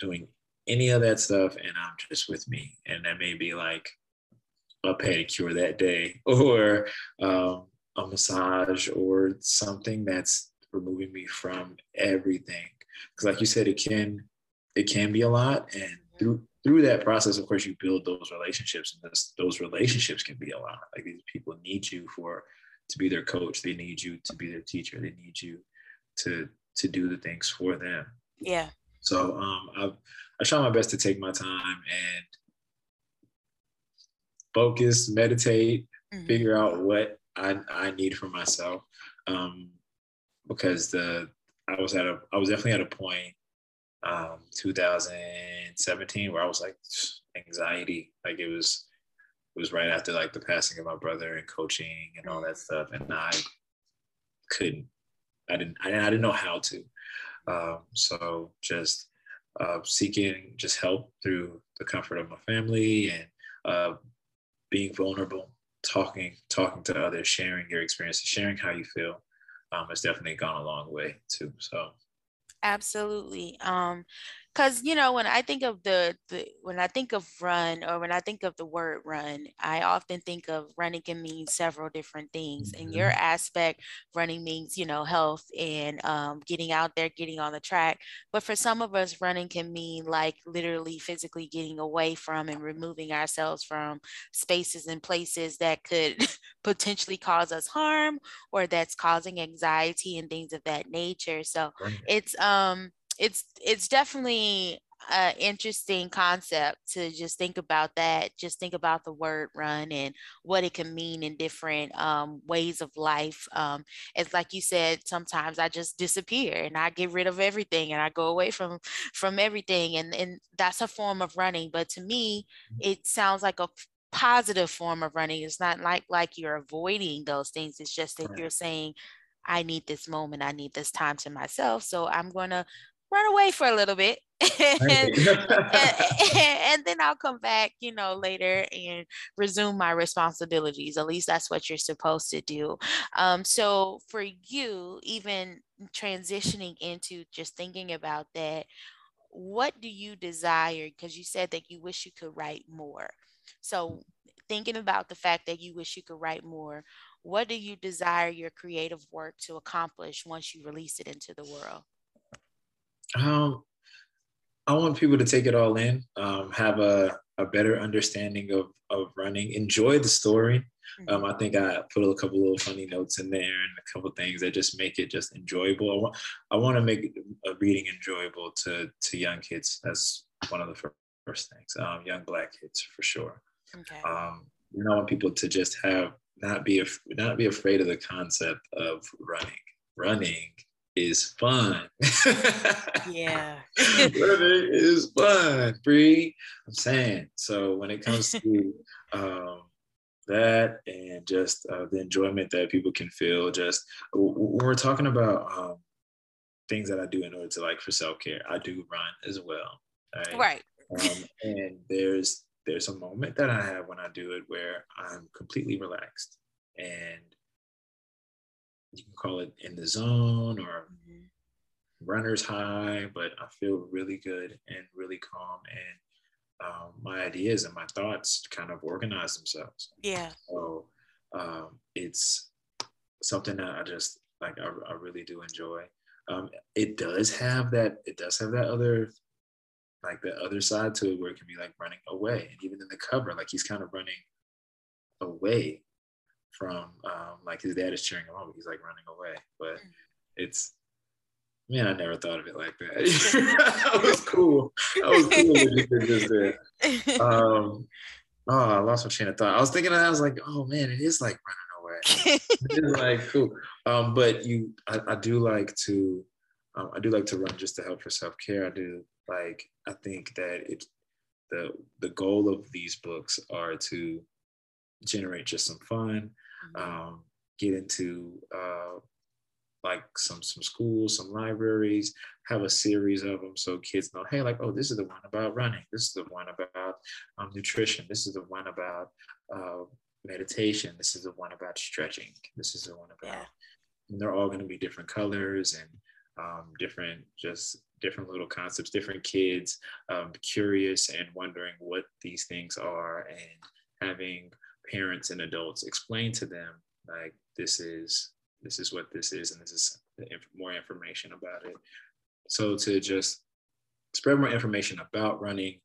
[SPEAKER 2] doing any of that stuff, and I'm just with me. And that may be like a pedicure that day, or um, a massage, or something that's removing me from everything. Because, like you said, it can it can be a lot, and through through that process, of course, you build those relationships, and those, those relationships can be a lot. Like these people need you for to be their coach. They need you to be their teacher. They need you to to do the things for them.
[SPEAKER 1] Yeah.
[SPEAKER 2] So um, I I try my best to take my time and focus, meditate, mm-hmm. figure out what I I need for myself. Um, because the I was at a I was definitely at a point um, 2017 where I was like anxiety, like it was it was right after like the passing of my brother and coaching and all that stuff, and I couldn't, I didn't, I, I didn't know how to. Um, so just uh, seeking just help through the comfort of my family and uh, being vulnerable, talking, talking to others, sharing your experiences, sharing how you feel. Um, has definitely gone a long way too. So
[SPEAKER 1] Absolutely. Um, because you know when i think of the, the when i think of run or when i think of the word run i often think of running can mean several different things mm-hmm. in your aspect running means you know health and um, getting out there getting on the track but for some of us running can mean like literally physically getting away from and removing ourselves from spaces and places that could potentially cause us harm or that's causing anxiety and things of that nature so right. it's um it's it's definitely an interesting concept to just think about that. Just think about the word run and what it can mean in different um, ways of life. Um, it's like you said, sometimes I just disappear and I get rid of everything and I go away from from everything, and and that's a form of running. But to me, it sounds like a positive form of running. It's not like like you're avoiding those things. It's just that right. you're saying, I need this moment. I need this time to myself. So I'm going to run away for a little bit and, and, and, then I'll come back, you know, later and resume my responsibilities. At least that's what you're supposed to do. Um, so for you, even transitioning into just thinking about that, what do you desire? Because you said that you wish you could write more. So thinking about the fact that you wish you could write more, what do you desire your creative work to accomplish once you release it into the world?
[SPEAKER 2] Um, I want people to take it all in, um, have a, a better understanding of, of running, enjoy the story. Um, I think I put a couple little funny notes in there and a couple things that just make it just enjoyable. I want, I want to make a reading enjoyable to, to young kids. That's one of the first things, um, young Black kids for sure. Okay. Um, you know, I want people to just have, not be, not be afraid of the concept of running. Running is fun.
[SPEAKER 1] yeah.
[SPEAKER 2] Running is fun, Bri. I'm saying. So when it comes to um, that and just uh, the enjoyment that people can feel, just when we're talking about um, things that I do in order to like for self care, I do run as well.
[SPEAKER 1] Right. right.
[SPEAKER 2] Um, and there's there's a moment that I have when I do it where I'm completely relaxed and you can call it in the zone or mm-hmm. runner's high, but I feel really good and really calm. And um, my ideas and my thoughts kind of organize themselves.
[SPEAKER 1] Yeah.
[SPEAKER 2] So um, it's something that I just like, I, I really do enjoy. Um, it does have that, it does have that other, like the other side to it where it can be like running away. And even in the cover, like he's kind of running away from um, like his dad is cheering him on, but he's like running away. But mm. it's man, I never thought of it like that. that was cool. That was cool that you did. Um, oh, I lost my train of thought. I was thinking, I was like, oh man, it is like running away. it's like cool. Um, but you, I, I do like to, um, I do like to run just to help for self care. I do like, I think that it, the the goal of these books are to generate just some fun, mm-hmm. um, get into uh, like some some schools, some libraries, have a series of them so kids know, hey, like, oh, this is the one about running. This is the one about um, nutrition. This is the one about uh, meditation. This is the one about stretching. This is the one about. Yeah. And they're all going to be different colors and um, different, just different little concepts. Different kids um, curious and wondering what these things are, and having parents and adults explain to them like this is this is what this is and this is more information about it. So to just spread more information about running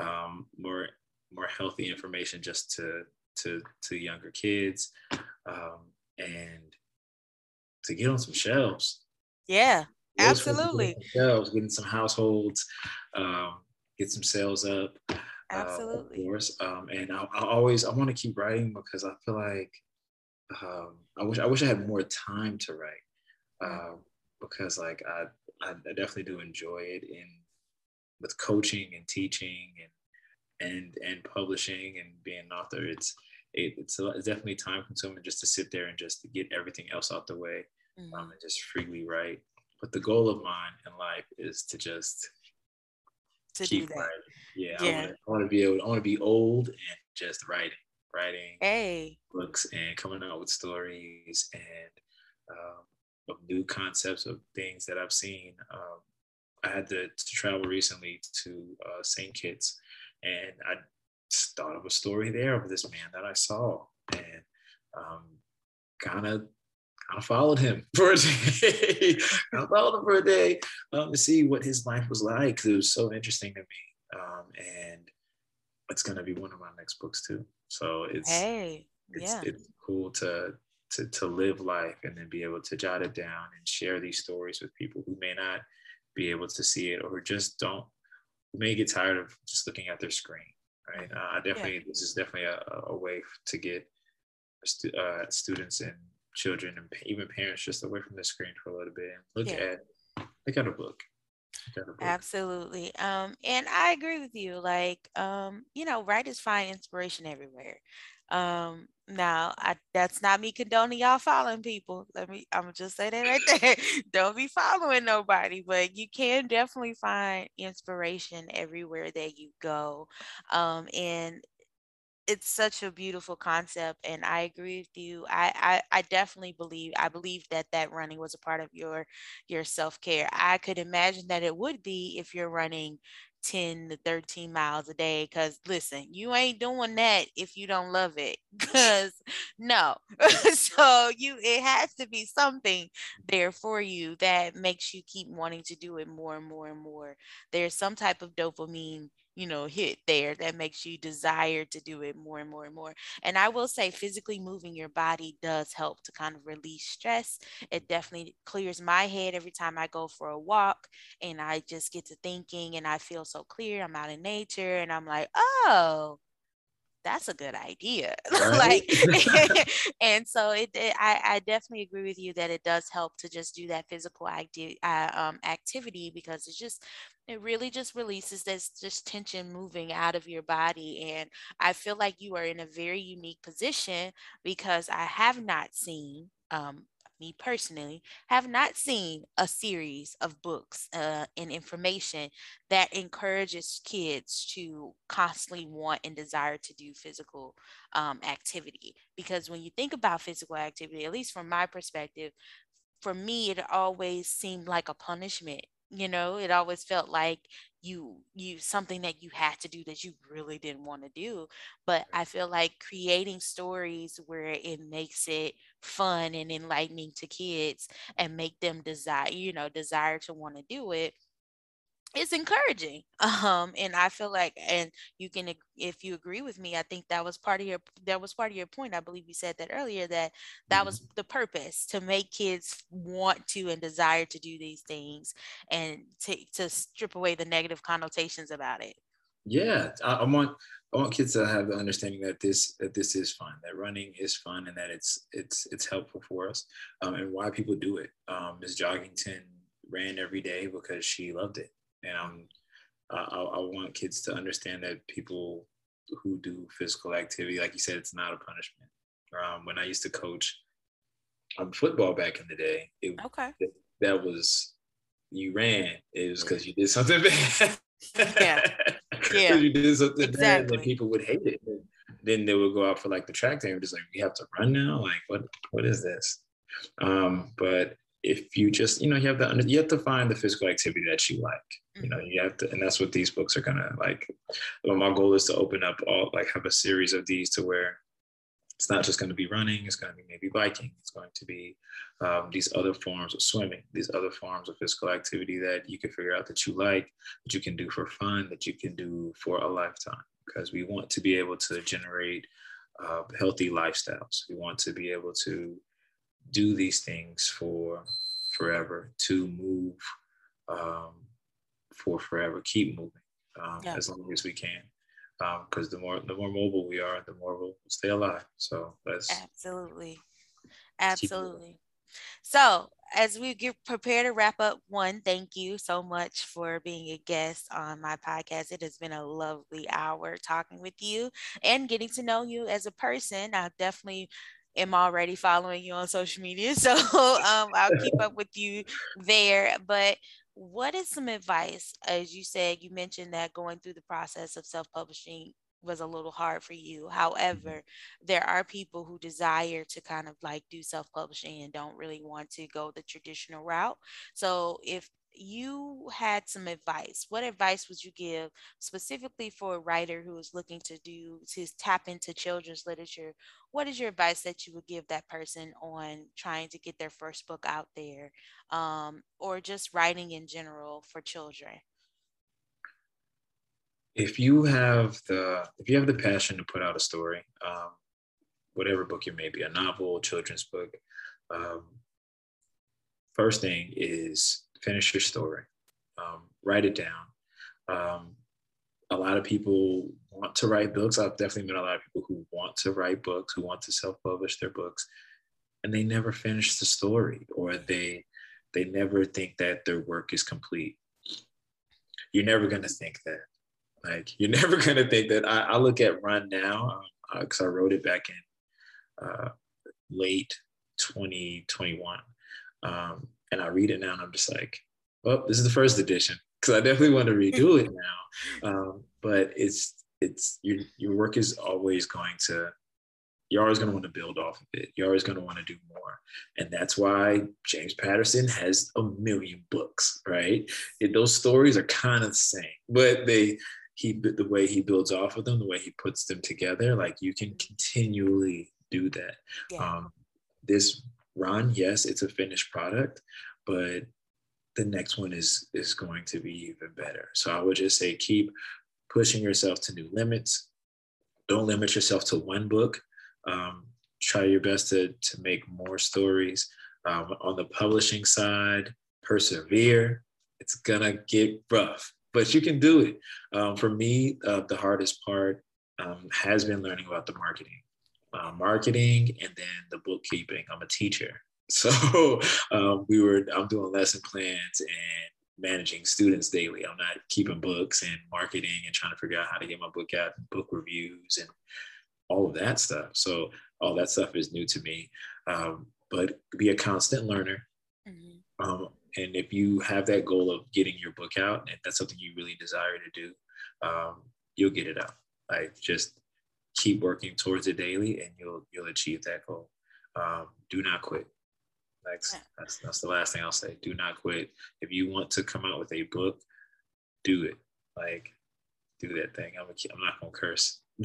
[SPEAKER 2] um, more more healthy information just to to to younger kids um, and to get on some shelves.
[SPEAKER 1] Yeah absolutely.
[SPEAKER 2] shelves getting some households um, get some sales up
[SPEAKER 1] Absolutely.
[SPEAKER 2] Uh, of course. Um, and I, I, always I want to keep writing because I feel like um, I wish I wish I had more time to write uh, because like I, I definitely do enjoy it in with coaching and teaching and and and publishing and being an author. It's it, it's, a, it's definitely time consuming just to sit there and just to get everything else out the way mm-hmm. um, and just freely write. But the goal of mine in life is to just
[SPEAKER 1] to do that. Writing.
[SPEAKER 2] Yeah, yeah. I want to be able. I want to be old and just writing, writing
[SPEAKER 1] hey.
[SPEAKER 2] books and coming out with stories and um, of new concepts of things that I've seen. Um, I had to, to, travel recently to uh, St. Kitts, and I thought of a story there of this man that I saw, and um, kind of I followed him for a day. I followed him for a day um, to see what his life was like. It was so interesting to me, um, and it's gonna be one of my next books too. So it's
[SPEAKER 1] hey,
[SPEAKER 2] it's,
[SPEAKER 1] yeah.
[SPEAKER 2] it's cool to to to live life and then be able to jot it down and share these stories with people who may not be able to see it or just don't may get tired of just looking at their screen. Right. Uh, I definitely yeah. this is definitely a, a way to get stu- uh, students and children and even parents just away from the screen for a little bit and look yeah. at look at a book.
[SPEAKER 1] Absolutely. Um, and I agree with you. Like, um, you know, writers find inspiration everywhere. Um, now I that's not me condoning y'all following people. Let me I'm just say that right there. Don't be following nobody, but you can definitely find inspiration everywhere that you go. Um, and it's such a beautiful concept and i agree with you I, I i definitely believe i believe that that running was a part of your your self-care i could imagine that it would be if you're running 10 to 13 miles a day because listen you ain't doing that if you don't love it because no so you it has to be something there for you that makes you keep wanting to do it more and more and more there's some type of dopamine you know hit there that makes you desire to do it more and more and more. And i will say physically moving your body does help to kind of release stress. It definitely clears my head every time i go for a walk and i just get to thinking and i feel so clear. I'm out in nature and i'm like oh that's a good idea. Like and so it, it, I, I definitely agree with you that it does help to just do that physical acti- uh, um, activity because it's just it really just releases this just tension moving out of your body and i feel like you are in a very unique position because i have not seen um, me personally have not seen a series of books uh, and information that encourages kids to constantly want and desire to do physical um, activity. Because when you think about physical activity at least from my perspective for me it always seemed like a punishment you know? It always felt like you you something that you had to do that you really didn't want to do. But i feel like creating stories where it makes it fun and enlightening to kids and make them desire you know desire to want to do it it's encouraging. Um and i feel like and you can if you agree with me i think that was part of your that was part of your point. I believe you said that earlier that that mm-hmm. was the purpose to make kids want to and desire to do these things and to, to strip away the negative connotations about it.
[SPEAKER 2] Yeah I, I want i want kids to have the understanding that this that this is fun that running is fun and that it's it's it's helpful for us um, and why people do it um ms joggington ran every day because she loved it and I'm, I, I want kids to understand that people who do physical activity, like you said, it's not a punishment. Um, when I used to coach um, football back in the day, it, okay. It, that was you ran. It was because you did something bad. yeah, yeah. you did something exactly. bad, and people would hate it. And then they would go out for like the track day and just like, we have to run now. Like, what? What is this? Um, but if you just you know you have to you have to find the physical activity that you like you know mm-hmm. you have to and that's what these books are gonna like well, my goal is to open up all like have a series of these to where it's not just going to be running it's going to be maybe biking it's going to be um, these other forms of swimming these other forms of physical activity that you can figure out that you like that you can do for fun that you can do for a lifetime because we want to be able to generate uh, healthy lifestyles we want to be able to do these things for forever, to move um, for forever, keep moving um, yeah. as long as we can. Because um, the more the more mobile we are, the more we'll stay alive. So that's
[SPEAKER 1] absolutely, absolutely. So as we get prepared to wrap up, one, thank you so much for being a guest on my podcast. It has been a lovely hour talking with you and getting to know you as a person. I definitely am already following you on social media. So um, I'll keep up with you there. But what is some advice? As you said, you mentioned that going through the process of self publishing was a little hard for you. Mm-hmm. However, there are people who desire to kind of like do self publishing and don't really want to go the traditional route. So if you had some advice. What advice would you give specifically for a writer who is looking to do to tap into children's literature? What is your advice that you would give that person on trying to get their first book out there, um, or just writing in general for children?
[SPEAKER 2] If you have the if you have the passion to put out a story, um, whatever book it may be, a novel, children's book, um, first thing is finish your story, um, write it down, Um, a lot of people want to write books. I've definitely met a lot of people who want to write books, who want to self-publish their books, and they never finish the story, or they they never think that their work is complete. You're never gonna think that. Like you're never gonna think that. I, I look at Run now because um, uh, I wrote it back in uh, late 2021, um, and I read it now, and I'm just like, well, this is the first edition because I definitely want to redo it now. Um, but it's it's your your work is always going to you're always going to want to build off of it. You're always going to want to do more, and that's why James Patterson has a million books, right? It, those stories are kind of the same, but they he the way he builds off of them, the way he puts them together, like you can continually do that. Yeah. Um, this run, yes, it's a finished product, but the next one is is going to be even better. So I would just say keep pushing yourself to new limits. Don't limit yourself to one book. Um, try your best to to make more stories. Um, on the publishing side, persevere. It's gonna get rough, but you can do it. Um, for me, uh, the hardest part um, has been learning about the marketing, uh, marketing, and then the bookkeeping. I'm a teacher, So um, we were, I'm doing lesson plans and managing students daily. I'm not keeping books and marketing and trying to figure out how to get my book out, book reviews and all of that stuff. So all that stuff is new to me. Um, but be a constant learner. Mm-hmm. Um, and if you have that goal of getting your book out, and that's something you really desire to do, um, you'll get it out. Like just keep working towards it daily, and you'll you'll achieve that goal. Um, do not quit. That's, that's that's the last thing I'll say. Do not quit. If you want to come out with a book, do it. Like, do that thing. I'm a, I'm not gonna curse.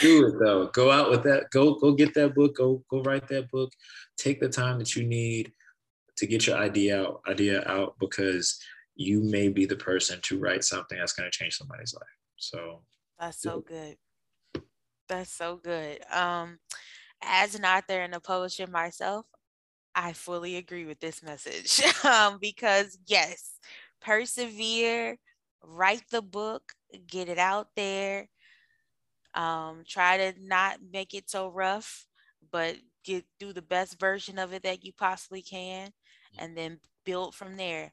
[SPEAKER 2] do it though. Go out with that. Go go get that book. Go go write that book. Take the time that you need to get your idea out idea out because you may be the person to write something that's going to change somebody's life. So
[SPEAKER 1] that's so good. That's so good. Um, as an author and a publisher myself, I fully agree with this message um, because, yes, persevere, write the book, get it out there. Um, try to not make it so rough, but get do the best version of it that you possibly can, and then build from there.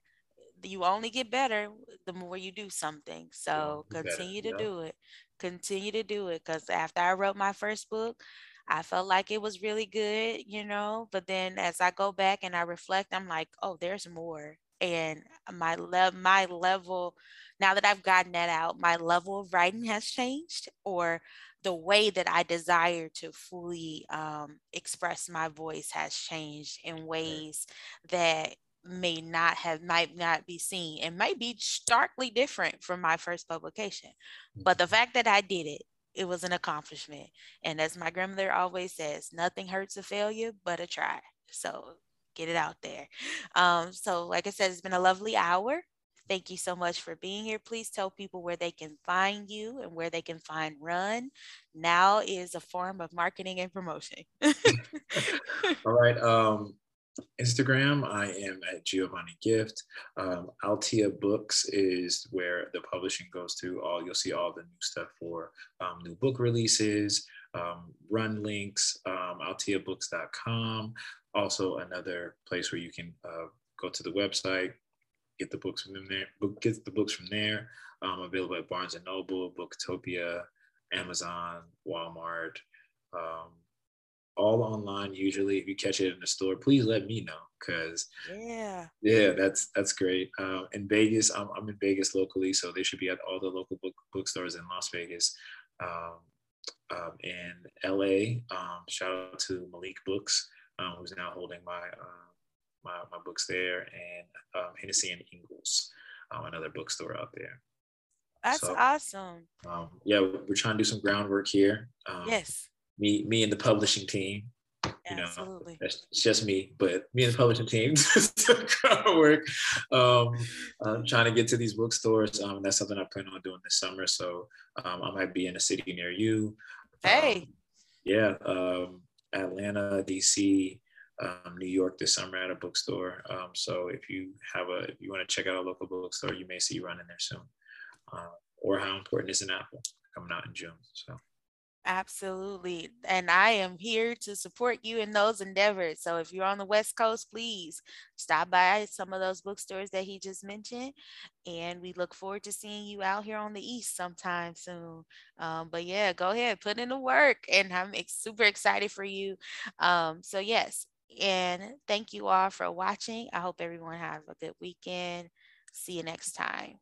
[SPEAKER 1] You only get better the more you do something. So continue to do it. Continue to do it. Because after I wrote my first book, I felt like it was really good, you know, but then as I go back and I reflect, I'm like, oh, there's more. And my le- my level, now that I've gotten that out, my level of writing has changed, or the way that I desire to fully um, express my voice has changed in ways that may not have might not be seen and might be starkly different from my first publication but the mm-hmm. fact that i did it it was an accomplishment. And as my grandmother always says, nothing hurts a failure but a try. So get it out there. Um, so, like I said, it's been a lovely hour. Thank you so much for being here. Please tell people where they can find you and where they can find Run. Now is a form of marketing and promotion.
[SPEAKER 2] All right. Um, Instagram, I am at Giovonni Gifft. Um, Althea Books is where the publishing goes to. All you'll see all the new stuff for um, new book releases, um, run links, um, AltheaBooks.com. Also, another place where you can uh, go to the website, get the books from there. Get the books from there. Um, available at Barnes and Noble, Booktopia, Amazon, Walmart. Um, all online usually. If you catch it in the store please let me know because
[SPEAKER 1] yeah.
[SPEAKER 2] yeah that's that's great. Um, in vegas I'm, I'm in vegas locally so they should be at all the local book bookstores in las vegas. Um, um, in la um, shout out to malik books um, who's now holding my, uh, my my books there and um, Hennessey and Ingalls another bookstore out there.
[SPEAKER 1] That's so, awesome.
[SPEAKER 2] yeah we're trying to do some groundwork here.
[SPEAKER 1] Um, yes
[SPEAKER 2] me me and the publishing team you Absolutely. know it's just me but me and the publishing team work um i'm trying to get to these bookstores um that's something i plan on doing this summer so um, i might be in a city near you
[SPEAKER 1] hey
[SPEAKER 2] um, yeah um atlanta dc um, New York this summer at a bookstore. Um, so if you have a, if you want to check out a local bookstore, you may see running there soon. Uh, or how important is an apple coming out in June? So.
[SPEAKER 1] Absolutely. And I am here to support you in those endeavors. So if you're on the West Coast, please stop by some of those bookstores that he just mentioned. And we look forward to seeing you out here on the East sometime soon. Um, but yeah, go ahead, put in the work. And I'm super excited for you. Um, so, yes. And thank you all for watching. I hope everyone have a good weekend. See you next time.